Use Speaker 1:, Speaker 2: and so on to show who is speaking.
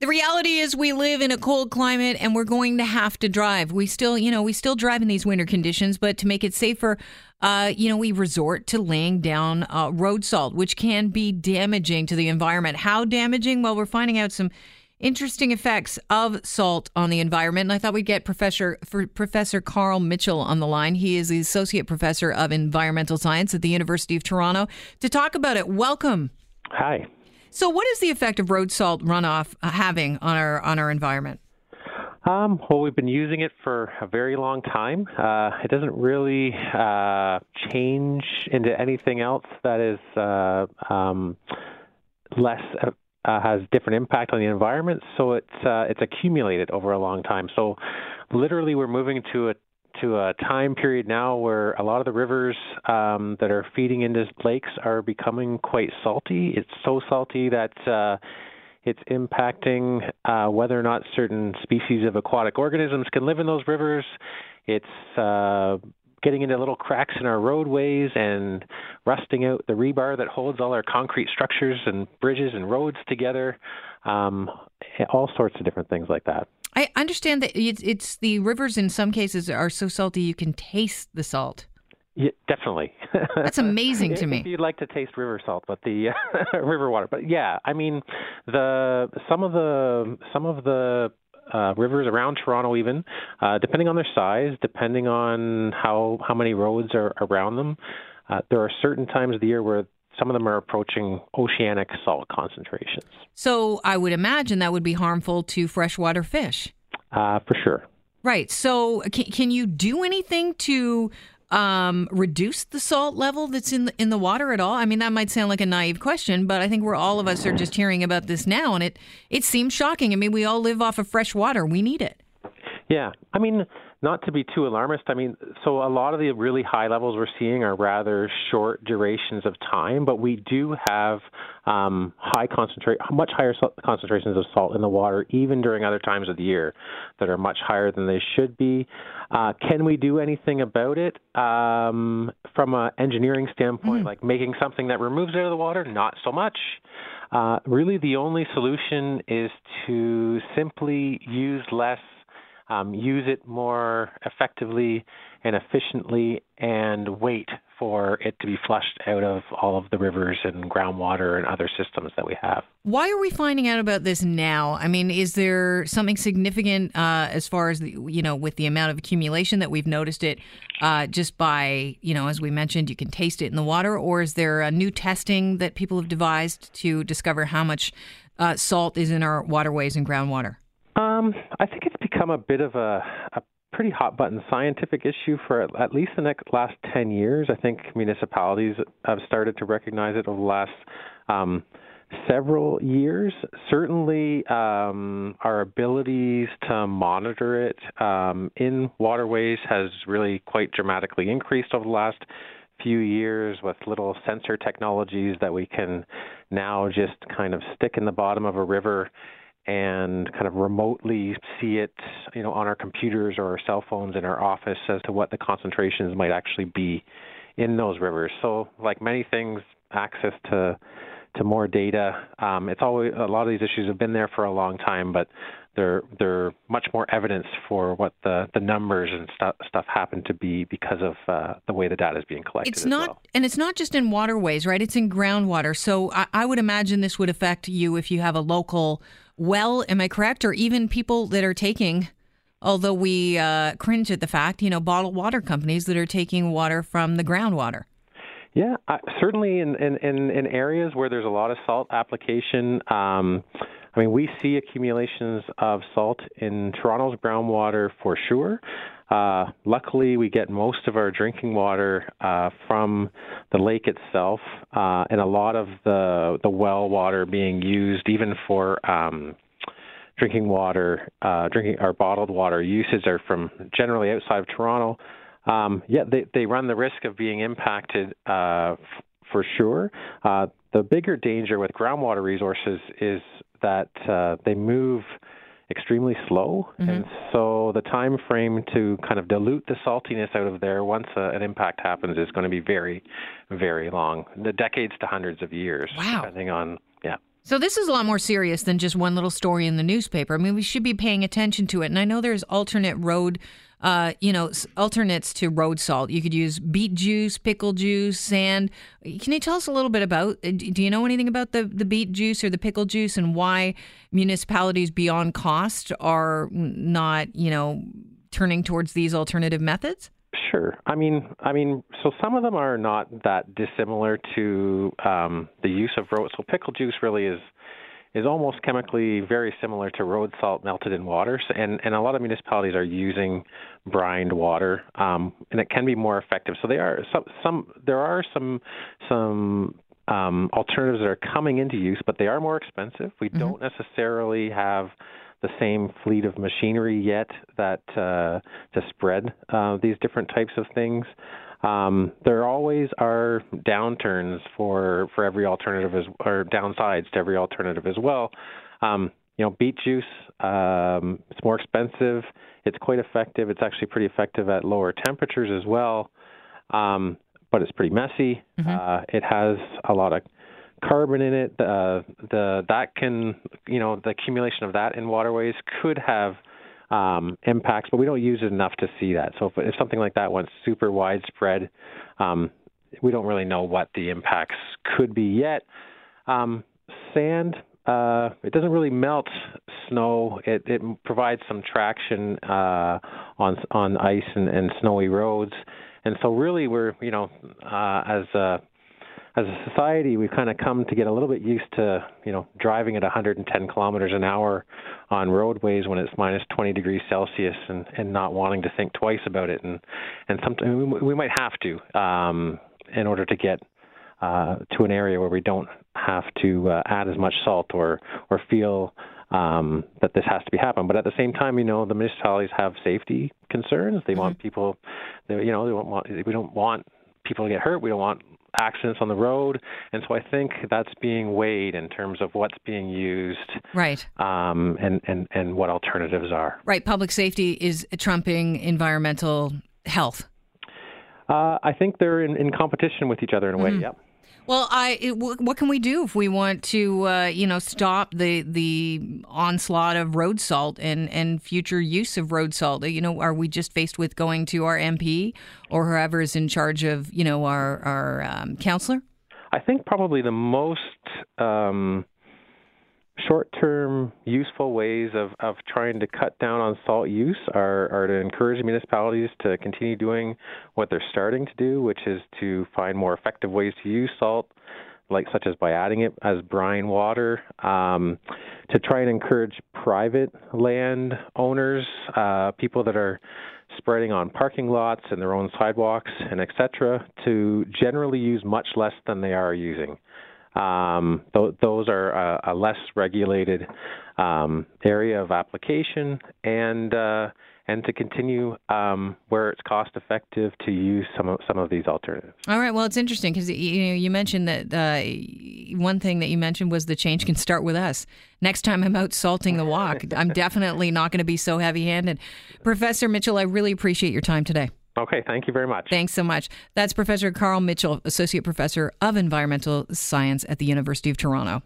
Speaker 1: The reality is we live in a cold climate and we're going to have to drive. We still, you know, we still drive in these winter conditions, but to make it safer, uh, you know, we resort to laying down uh, road salt, which can be damaging to the environment. How damaging? Well, we're finding out some interesting effects of salt on the environment. And I thought we'd get Professor Professor Carl Mitchell on the line. He is the associate professor of environmental science at the University of Toronto to talk about it. Welcome.
Speaker 2: Hi.
Speaker 1: So, what is the effect of road salt runoff uh, having on our on our environment?
Speaker 2: Um, well, we've been using it for a very long time. Uh, it doesn't really uh, change into anything else that is uh, um, less uh, uh, has different impact on the environment. So it's it's accumulated over a long time. So literally, we're moving to a to a time period now where a lot of the rivers um, that are feeding into lakes are becoming quite salty. It's so salty that uh, it's impacting uh, whether or not certain species of aquatic organisms can live in those rivers. It's uh, getting into little cracks in our roadways and rusting out the rebar that holds all our concrete structures and bridges and roads together. Um, all sorts of different things like that.
Speaker 1: I understand that it's, it's the rivers in some cases are so salty you can taste the salt.
Speaker 2: Yeah, definitely.
Speaker 1: That's amazing to me.
Speaker 2: If you'd like to taste river salt, but the river water, but yeah, I mean, the some of the some of the uh, rivers around Toronto, even uh, depending on their size, depending on how how many roads are around them, uh, there are certain times of the year where some of them are approaching oceanic salt concentrations.
Speaker 1: So I would imagine that would be harmful to freshwater fish.
Speaker 2: Uh, for sure.
Speaker 1: Right. So can, can you do anything to um, reduce the salt level that's in the, in the water at all? I mean, that might sound like a naive question, but I think we're all of us are just hearing about this now, and it it seems shocking. I mean, we all live off of fresh water; we need it.
Speaker 2: Yeah, I mean, not to be too alarmist, I mean, so a lot of the really high levels we're seeing are rather short durations of time, but we do have um, high concentrate, much higher concentrations of salt in the water, even during other times of the year, that are much higher than they should be. Uh, can we do anything about it um, from an engineering standpoint, mm-hmm. like making something that removes it out of the water? Not so much. Uh, really, the only solution is to simply use less um, use it more effectively and efficiently, and wait for it to be flushed out of all of the rivers and groundwater and other systems that we have.
Speaker 1: Why are we finding out about this now? I mean, is there something significant uh, as far as the, you know with the amount of accumulation that we've noticed it uh, just by you know as we mentioned, you can taste it in the water, or is there a new testing that people have devised to discover how much uh, salt is in our waterways and groundwater?
Speaker 2: Um, I think it's become a bit of a, a pretty hot button scientific issue for at least the next last 10 years. I think municipalities have started to recognize it over the last um, several years. Certainly, um, our abilities to monitor it um, in waterways has really quite dramatically increased over the last few years with little sensor technologies that we can now just kind of stick in the bottom of a river and kind of remotely see it, you know, on our computers or our cell phones in our office as to what the concentrations might actually be in those rivers. So, like many things, access to to more data. Um, it's always a lot of these issues have been there for a long time, but they're they're much more evidence for what the the numbers and stuff stuff happen to be because of uh, the way the data is being collected.
Speaker 1: It's not,
Speaker 2: well.
Speaker 1: and it's not just in waterways, right? It's in groundwater. So I, I would imagine this would affect you if you have a local well. Am I correct? Or even people that are taking, although we uh, cringe at the fact, you know, bottled water companies that are taking water from the groundwater.
Speaker 2: Yeah, uh, certainly in, in, in, in, areas where there's a lot of salt application. Um, I mean, we see accumulations of salt in Toronto's groundwater for sure. Uh, luckily, we get most of our drinking water uh, from the lake itself, uh, and a lot of the the well water being used even for um, drinking water, uh, drinking our bottled water uses are from generally outside of Toronto. Um, yeah, they they run the risk of being impacted uh, f- for sure. Uh, the bigger danger with groundwater resources is that they move extremely slow, mm-hmm. and so the time frame to kind of dilute the saltiness out of there once a, an impact happens is going to be very, very long, the decades to hundreds of years,
Speaker 1: wow.
Speaker 2: depending on yeah.
Speaker 1: So this is a lot more serious than just one little story in the newspaper. I mean, we should be paying attention to it. And I know there's alternate road, uh, you know, alternates to road salt. You could use beet juice, pickle juice, sand. Can you tell us a little bit about? Uh, do you know anything about the the beet juice or the pickle juice and why municipalities beyond cost are not, you know, turning towards these alternative methods?
Speaker 2: Sure. I mean, I mean, so some of them are not that dissimilar to um, the use of road. So pickle juice really is is almost chemically very similar to road salt melted in water, so, and and a lot of municipalities are using brined water, um, and it can be more effective. So they are some some there are some some um, alternatives that are coming into use, but they are more expensive. We mm-hmm. don't necessarily have the same fleet of machinery yet that uh, to spread uh, these different types of things. Um, there always are downturns for for every alternative as or downsides to every alternative as well. Um, you know, beet juice um, it's more expensive. It's quite effective. It's actually pretty effective at lower temperatures as well. Um, but it's pretty messy. Mm-hmm. Uh, it has a lot of carbon in it. The the that can you know the accumulation of that in waterways could have um, impacts, but we don't use it enough to see that. So if, if something like that went super widespread, um, we don't really know what the impacts could be yet. Um, sand, uh, it doesn't really melt snow. It, it provides some traction uh, on on ice and, and snowy roads, and so really we're you know uh, as as a society, we've kind of come to get a little bit used to, you know, driving at 110 kilometers an hour on roadways when it's minus 20 degrees Celsius, and, and not wanting to think twice about it, and and sometimes we, we might have to um, in order to get uh, to an area where we don't have to uh, add as much salt or or feel um, that this has to be happening. But at the same time, you know, the municipalities have safety concerns. They mm-hmm. want people, they, you know, they don't want we don't want people to get hurt. We don't want accidents on the road, and so I think that's being weighed in terms of what's being used,
Speaker 1: right?
Speaker 2: Um, and and and what alternatives are.
Speaker 1: Right. Public safety is trumping environmental health.
Speaker 2: Uh, I think they're in, in competition with each other in a way. Mm-hmm. Yep.
Speaker 1: Well, I what can we do if we want to, uh, you know, stop the the onslaught of road salt and and future use of road salt? You know, are we just faced with going to our MP or whoever is in charge of, you know, our our um, counselor?
Speaker 2: I think probably the most um, short-term useful ways of, of trying to cut down on salt use are, are to encourage municipalities to continue doing what they're starting to do, which is to find more effective ways to use salt, like such as by adding it as brine water, um, to try and encourage private land owners, uh, people that are spreading on parking lots and their own sidewalks and etc., to generally use much less than they are using. Um, th- those are a, a less regulated um, area of application, and uh, and to continue um, where it's cost effective to use some of some of these alternatives.
Speaker 1: All right. Well, it's interesting because you know you mentioned that uh, one thing that you mentioned was the change can start with us. Next time I'm out salting the walk, I'm definitely not going to be so heavy handed. Professor Mitchell, I really appreciate your time today.
Speaker 2: Okay, thank you very much.
Speaker 1: Thanks so much. That's Professor Carl Mitchell, Associate Professor of Environmental Science at the University of Toronto.